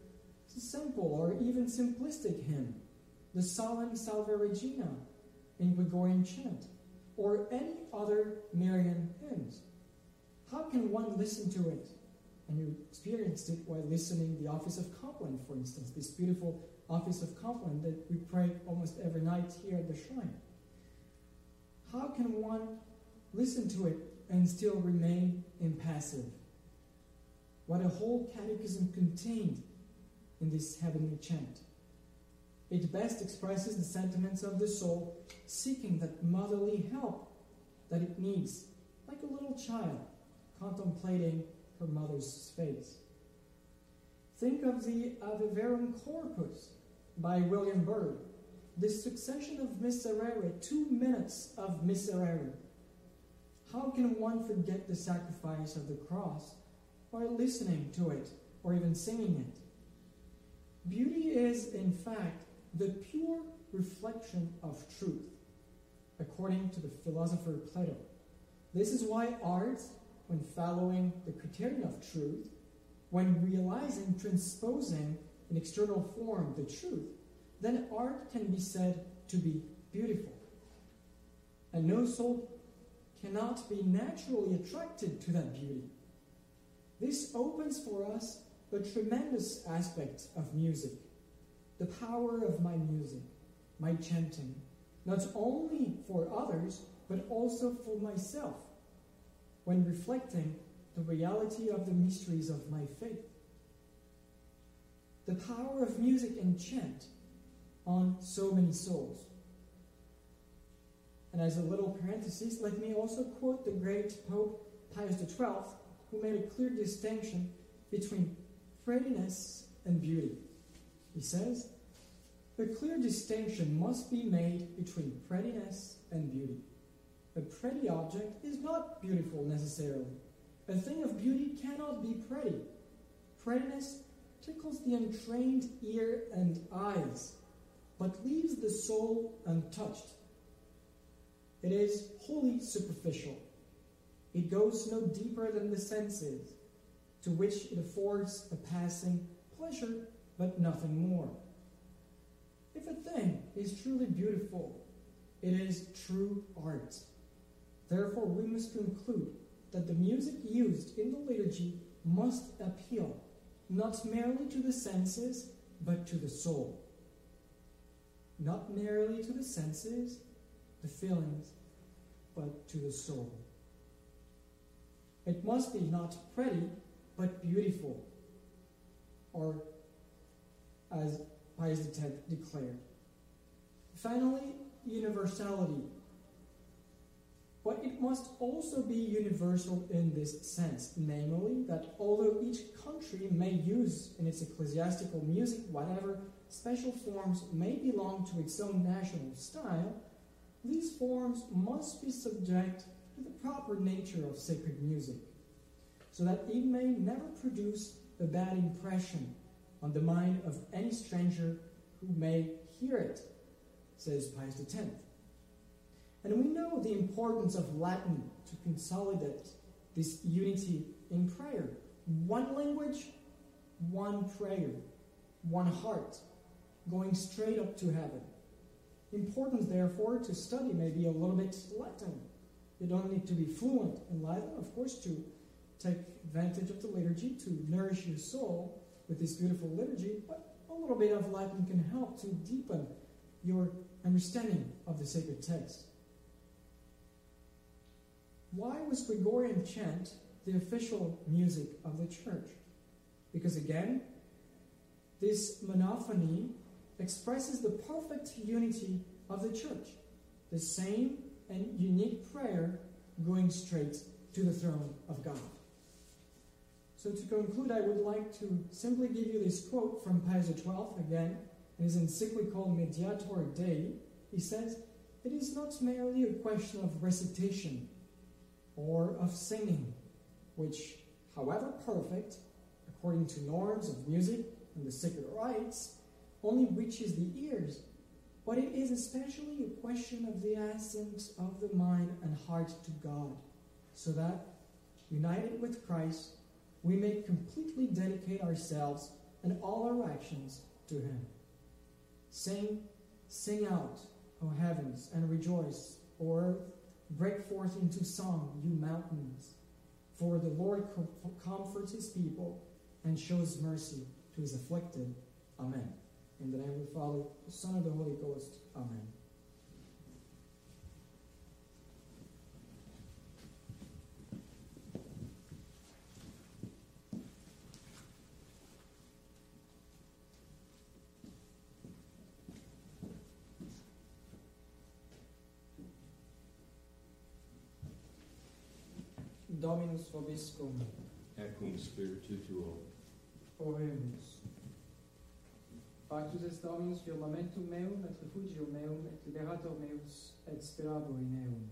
D: a simple or even simplistic hymn, the Solemn Salve Regina in Gregorian chant, or any other Marian hymns. How can one listen to it? And you experienced it while listening the Office of Compline, for instance, this beautiful Office of Compline that we pray almost every night here at the shrine. How can one listen to it and still remain impassive? What a whole catechism contained in this heavenly chant. It best expresses the sentiments of the soul seeking that motherly help that it needs, like a little child contemplating her mother's face. Think of the Ave Verum Corpus by William Byrd, the succession of miserere, two minutes of miserere, How can one forget the sacrifice of the cross while listening to it or even singing it? Beauty is, in fact, the pure reflection of truth, according to the philosopher Plato. This is why art, when following the criterion of truth, when realizing, transposing in external form the truth, then art can be said to be beautiful. And no soul cannot be naturally attracted to that beauty. This opens for us a tremendous aspect of music the power of my music, my chanting, not only for others, but also for myself, when reflecting the reality of the mysteries of my faith. The power of music and chant on so many souls. And as a little parenthesis, let me also quote the great Pope Pius XII, who made a clear distinction between prettiness and beauty. He says, a clear distinction must be made between prettiness and beauty. A pretty object is not beautiful necessarily. A thing of beauty cannot be pretty. Prettiness tickles the untrained ear and eyes, but leaves the soul untouched. It is wholly superficial. It goes no deeper than the senses, to which it affords a passing pleasure, but nothing more. If a thing is truly beautiful, it is true art. Therefore, we must conclude that the music used in the liturgy must appeal not merely to the senses, but to the soul. Not merely to the senses, the feelings, but to the soul. It must be not pretty, but beautiful, or as Pius X declared. Finally, universality. But it must also be universal in this sense, namely that although each country may use in its ecclesiastical music whatever special forms may belong to its own national style, these forms must be subject to the proper nature of sacred music, so that it may never produce a bad impression on the mind of any stranger who may hear it, says Pius X. And we know the importance of Latin to consolidate this unity in prayer. One language, one prayer, one heart, going straight up to heaven. Important, therefore, to study maybe a little bit Latin. You don't need to be fluent in Latin, of course, to take advantage of the liturgy, to nourish your soul with this beautiful liturgy, but a little bit of Latin can help to deepen your understanding of the sacred text. Why was Gregorian chant the official music of the church? Because again, this monophony expresses the perfect unity of the church, the same and unique prayer going straight to the throne of God. So to conclude, I would like to simply give you this quote from Pius XII again, in his encyclical Mediator Dei. He says, It is not merely a question of recitation or of singing, which, however perfect, according to norms of music and the sacred rites, only reaches the ears, but it is especially a question of the assent of the mind and heart to God, so that, united with Christ, we may completely dedicate ourselves and all our actions to Him. Sing, sing out, O heavens, and rejoice, O earth, break forth into song, you mountains. For the Lord comforts His people and shows mercy to His afflicted. Amen. In the name of the Father, the Son, and the Holy Ghost. Amen. Dominus vobiscum.
E: Et cum spiritu tuo.
D: Oremus. Pactus est Dominus firmamentum meum, et refugium meum, et liberator meus, et sperabo in eum.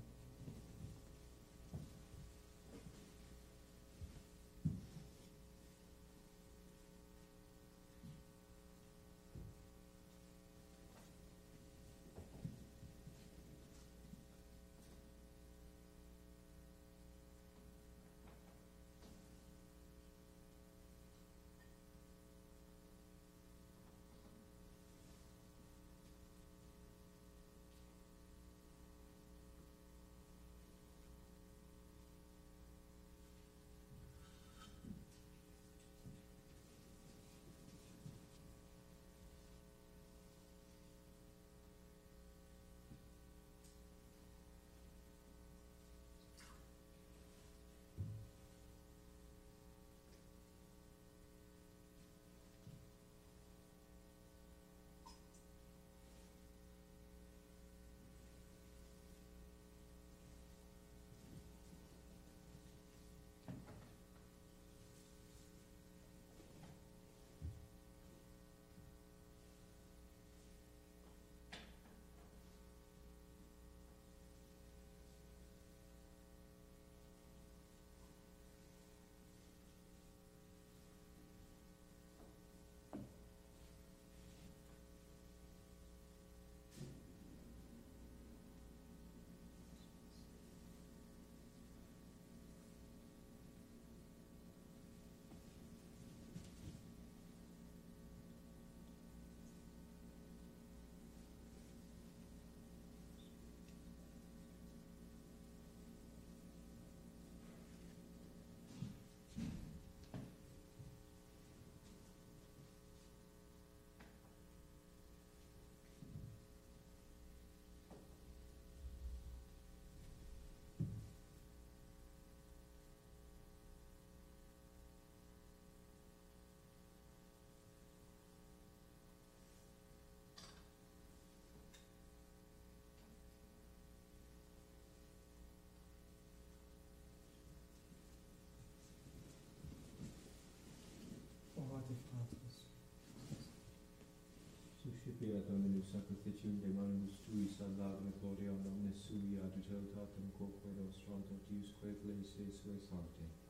E: dominus sacrificium de manibus tui salvare gloria omnes sui ad utilitatem quoque nostram tot iusque ecclesiae sui sancte.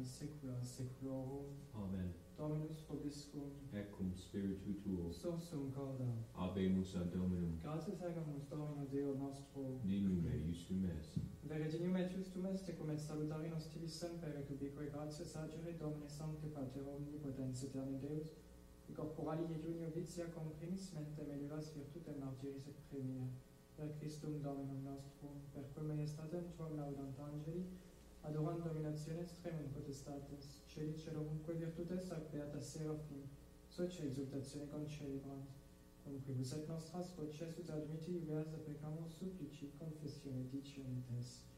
D: in saecula saeculorum.
E: Amen.
D: Dominus vobiscum.
E: Eccum spiritu tuo.
D: Sosum cauda.
E: Abemus ad Dominum.
D: Gratias agamus Domino Deo nostro.
E: Nimium et justum est.
D: Verginium et justum est, ecum et salutari nos tibi semper, et ubique gratias agere Domine Sancte Pater Omnipotens Eterni Deus, et corporali et unio vitia comprimis mente enulas virtutem martyris et premia. Per Christum Dominum nostrum, per quem est tuam laudan't angeli, adorando dominationes extremum potestates, celi dovunque virtutes ac beata seraphim, soce exultatione concedebant, cum quibus et nostras voces ut admiti iubeas de peccamus supplici confessione dicentes.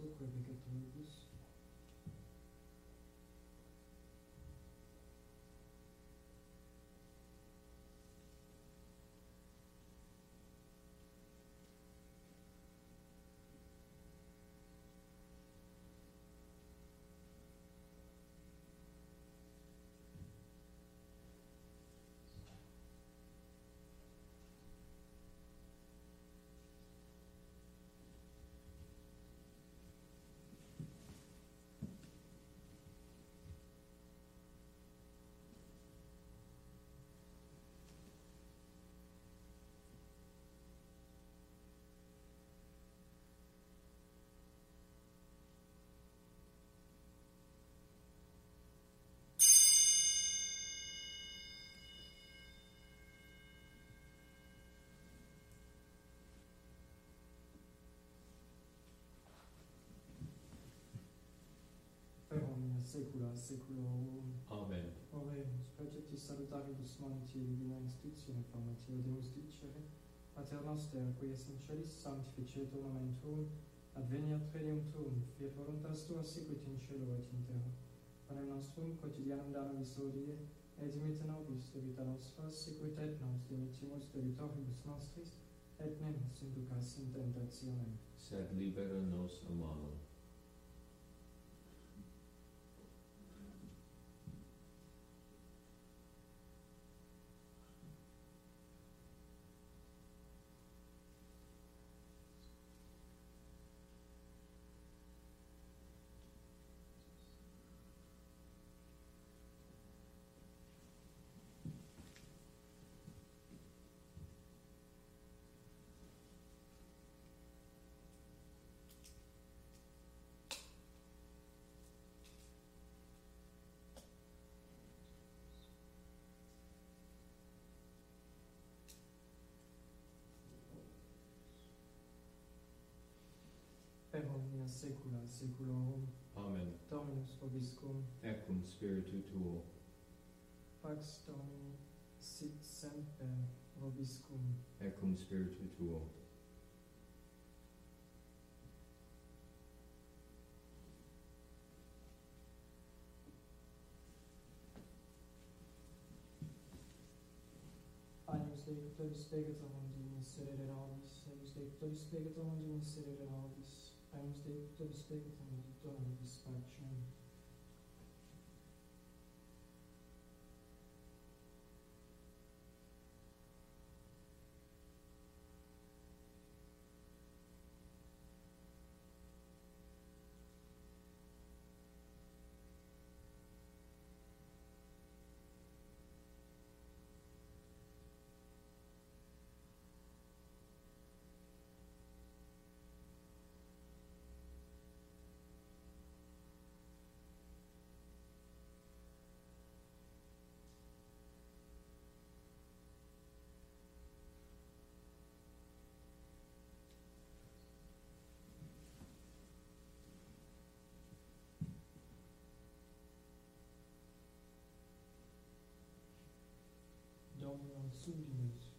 D: Vobisco, quae peccatoribus, per omnia secula seculorum.
E: Amen.
D: Oremus, precepti salutaribus moniti divina institutione formatio Deus dicere, Pater noster, qui es in celis sanctificetur nomen tuum, adveniat regnum tuum, fiat voluntas tua sicut in cielo et in terra. Panem nostrum quotidianum da nobis hodie et dimitte nobis debita nostra, sicut et nos dimittimus debitoribus nostris, et ne nos inducas in tentationem,
E: sed libera nos a malo.
D: Omnia saecula saeculorum.
E: Amen.
D: Dominus vobiscum,
E: Et cum spiritu tuo.
D: pax Domini sit semper vobiscum.
E: Et cum spiritu tuo.
D: Agnus Dei Totus Begetor mundi miserere nobis, Agnus Dei Totus Begetor mundi miserere nobis, Agnus Dei Totus Begetor mundi dona nobis pacem.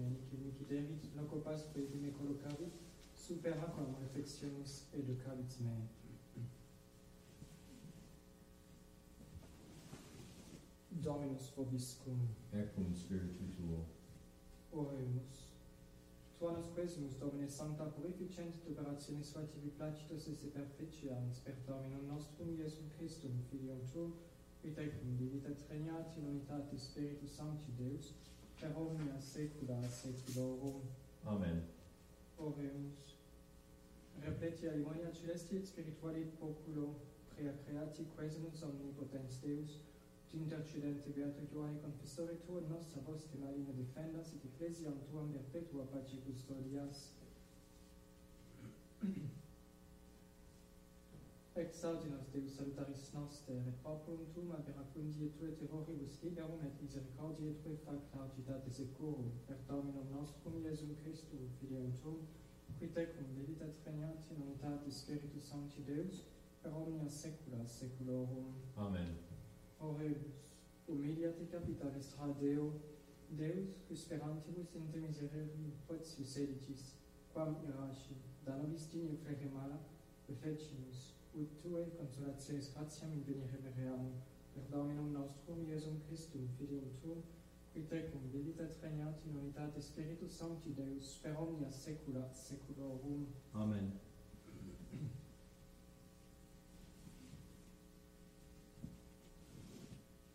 D: Copernic Micidevit locopas pedime collocavit super aquam reflexionis educavit me. Dominus vobiscum.
E: Ecum spiritu tuo.
D: Oremus. Tua nos quesumus, Domine Sancta, purificent tu operationes sua tibi placitus esse perpecians, per Dominum nostrum Iesum Christum, Filium tuo, et cum divita treniati in unitate Spiritus Sancti Deus, et omnia saecula saeculorum.
E: Amen.
D: Oremus. Repletia Ionia Celesti et Spirituali Populo, prea creati quesenus omnipotens Deus, ut intercedente Beato Ioane confessore Tuo et nostra voste Marina defendas et ecclesiam Tuam perpetua pace custodias ex nos Deus salutaris noster, et populum tuum aberacundi et tue terroribus liberum et misericordiae tue fac largitate securum, per Dominum nostrum Iesum Christum, Filium tuum, qui tecum meditat regnat in unitate Spiritus Sancti Deus, per omnia saecula saeculorum.
E: Amen.
D: Oremus, humiliate capitalis radeo, Deus, qui sperantibus in te miserere potius edicis, quam irasci, da nobis digne frere mala, befecimus, ut tue consolatius gratiam in bene reveream, per Dominum nostrum Iesum Christum, Filium tuum, qui tecum vivita treniat in unitate Spiritus Sancti Deus, per omnia saecula saeculorum.
E: Amen.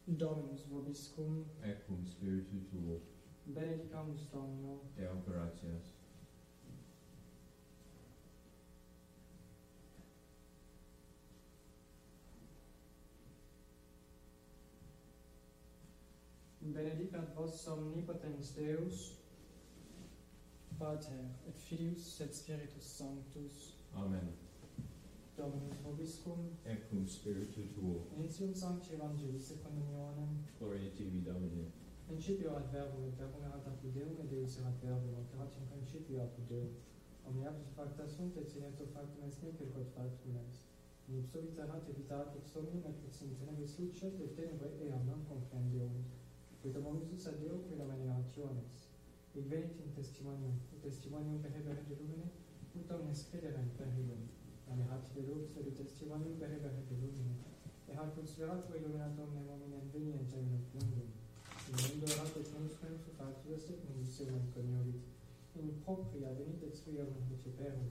D: Dominus vobiscum.
E: Ecum spiritu tuo.
D: Benedicamus Domino.
E: Deo gratias.
D: benedicat vos omnipotens Deus, Pater, et Filius, et Spiritus Sanctus.
E: Amen.
D: Dominus vobiscum.
E: Et cum spiritu tuo.
D: Initium Sancti Evangelii secundum Ioannem.
E: Gloria tibi, Domine.
D: Principio ad verbum, et verbum erat apud Deum, et Deus erat verbum, et erat in principio apud Deum. Omnia plus facta sunt, et sine to factum est nec, et quod factum est. Ipsovit erat evitarat ex omnium, et ex in tenebris lucet, et tenebre eam non comprendeum. Uite, vom Iisus a Deo revelaciones. Ik weet in testimonio, il testimonio per hebere de lumine, utom nespedera in per lumine. Alejați de lux, de testimonium pe hebere de lumine. E har considerat voi lumina Domnului oameni în venie în cerul plângând. Primând o rată ce nu spunem să faci, este cum Dumnezeu în cămiorit. În proprii a venit de țuia în Luciferul.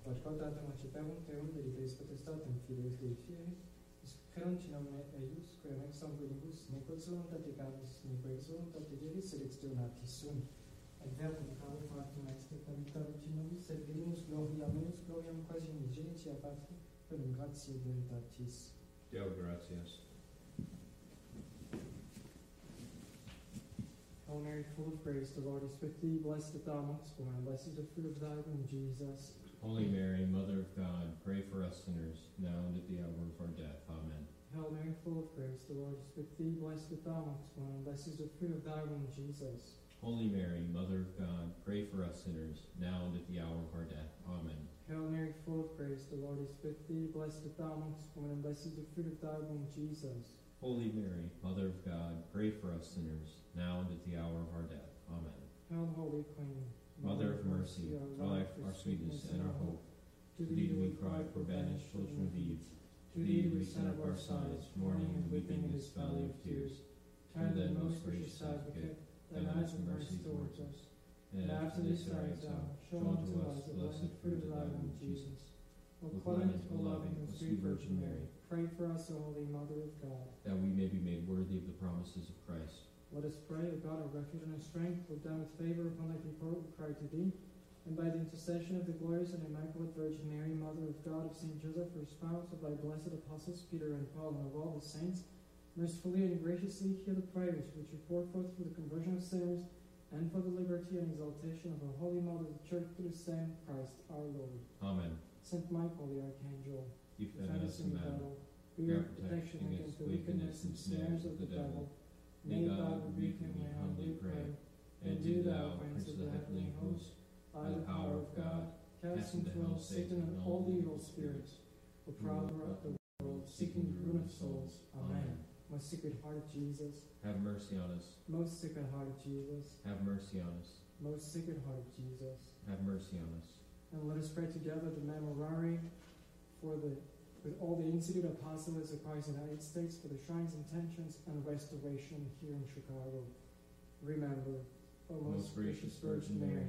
D: Cu aceasta dată Luciferul te unde de crezi potestat în firul ei fieri, nomine eius, quem ex sanguinibus, nequod voluntate Decanus, nequod ex voluntate Dei, sed ex Deo natis sunt. Et verbum caro factum est et habitavit in nobis, et vidimus gloria menus gloriam quasi unigenitia Patri, per gratia veritatis.
E: Deo gratias.
D: Mary, full of grace, the Lord is with thee. Blessed art thou amongst women, and blessed is the fruit of thy womb, Jesus.
E: Holy Mary, Mother of God, pray for us sinners, now and at the hour of our death. Amen.
D: Hail Mary, full of grace, the Lord is with thee. Blessed art thou amongst women, blessed is the fruit of thy womb, Jesus.
E: Holy Mary, Mother of God, pray for us sinners, now and at the hour of our death. Amen.
D: Hail Mary, full of grace, the Lord is with thee. Blessed art thou amongst women, and blessed is the fruit of thy womb, Jesus.
E: Holy Mary, Mother of God, pray for us sinners, now and at the hour of our death. Amen.
D: Hail, Holy Queen,
E: Mother of mercy, our life, our sweetness, and our hope, to thee do we cry, poor banished children of Eve. To thee do we send up our sighs, mourning and weeping in this valley of tears. Turn then, most gracious advocate, thine eyes of mercy towards us. And after this our exile, show unto us the blessed fruit of thy womb, Jesus.
D: O clement, O loving, O sweet Virgin Mary, pray for us, O Holy Mother of God.
E: That we may be made worthy of the promises of Christ.
D: Let us pray, O God, our refuge and our strength, look down with favor upon thy people who cry to thee, and by the intercession of the glorious and immaculate Virgin Mary, Mother of God, of Saint Joseph, her spouse, of thy blessed apostles Peter and Paul, and of all the saints, mercifully and graciously hear the prayers which we pour forth for the conversion of sinners, and for the liberty and exaltation of our holy Mother, the Church, through the same Christ our Lord.
E: Amen.
D: Saint Michael, the Archangel,
E: Defend us in battle.
D: Be our protection against the wickedness and snares of the devil.
E: May God rebuke him, we humbly pray. And do thou, Prince of the heavenly host, by the power of God,
D: cast into hell Satan and all the evil spirits, who prowl throughout the world, seeking the ruin of souls. Amen. Most Sacred Heart of Jesus,
E: have mercy on us.
D: Most Sacred Heart of Jesus,
E: Have mercy on us.
D: Most Sacred Heart of Jesus.
E: Have mercy on us.
D: And let us pray together the Memorare for the with all the Institute of Apostles across the United States for the Shrine's intentions and restoration here in Chicago. Remember, O
E: Most gracious Virgin Mary,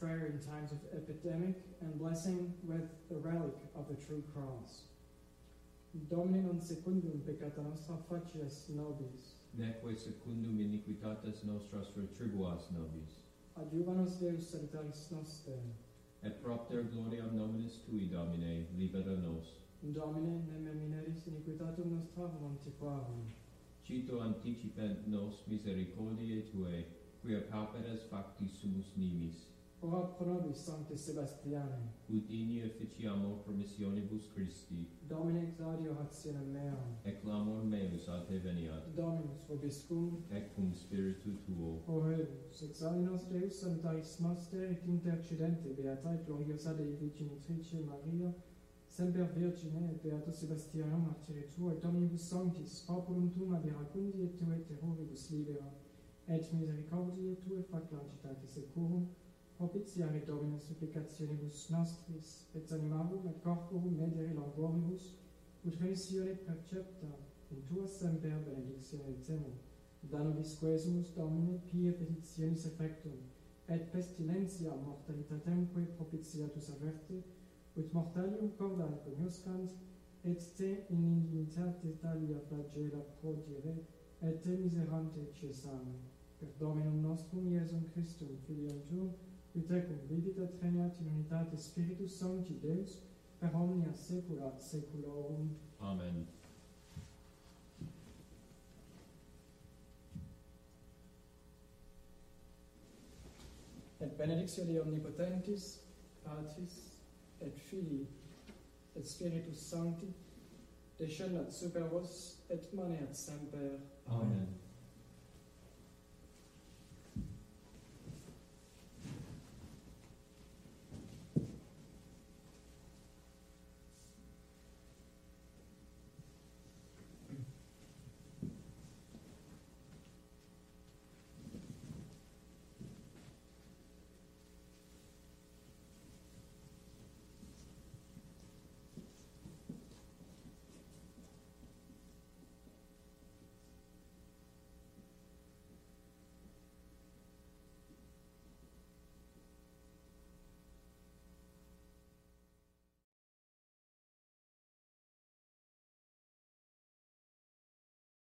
D: prayer in times of epidemic, and blessing with the relic of the true cross. Dominum secundum peccata nostra facias nobis.
E: Neque secundum iniquitatis nostras retribuas nobis.
D: Adjuvanos Deus salutaris noster.
E: Et propter gloriam nominis Tui, Domine, libera nos.
D: Domine, ne meminaris iniquitatum nostrarum antiquarum.
E: Cito anticipent nos misericordiae Tuae, quia pauperes facti sumus nimis.
D: Ora pro nobis, Sancte Sebastiane.
E: Ut ini officiamo promissionibus Christi.
D: Domine exaudio rationem meam.
E: Et clamor meus ad te veniat.
D: Dominus vobiscum.
E: Et cum spiritu tuo.
D: O Rebus, exaudi nos Deus sanctais master et intercedente Beatae gloriosa Dei Virginitrice Maria, semper Virgine et Beato Sebastiano martyre tuo, et omnibus sanctis, populum tuum ad veracundi et tue terroribus libera, et misericordiae tue fac lancitatis securum, Propitiare, Domine, supplicationibus nostris, et animarum et corporum medere languoribus, ut remissione percepta in tua semper benedictione temo. Da nobis quesumus, Domine, pie petitionis effectum, et pestilentia mortalitatemque propitiatus averte, ut mortalium corda cognoscant, et te in indignitate talia flagella prodire, et te miserante cesame. Per Dominum nostrum, Iesum Christum, Filium Tuum, qui te et regnat in unitate Spiritus Sancti Deus, per omnia saecula saeculorum.
E: Amen.
D: Et benedictio Dei Omnipotentis, Patris, et Filii, et Spiritus Sancti, descendat super vos, et maneat semper. Amen.
E: Amen.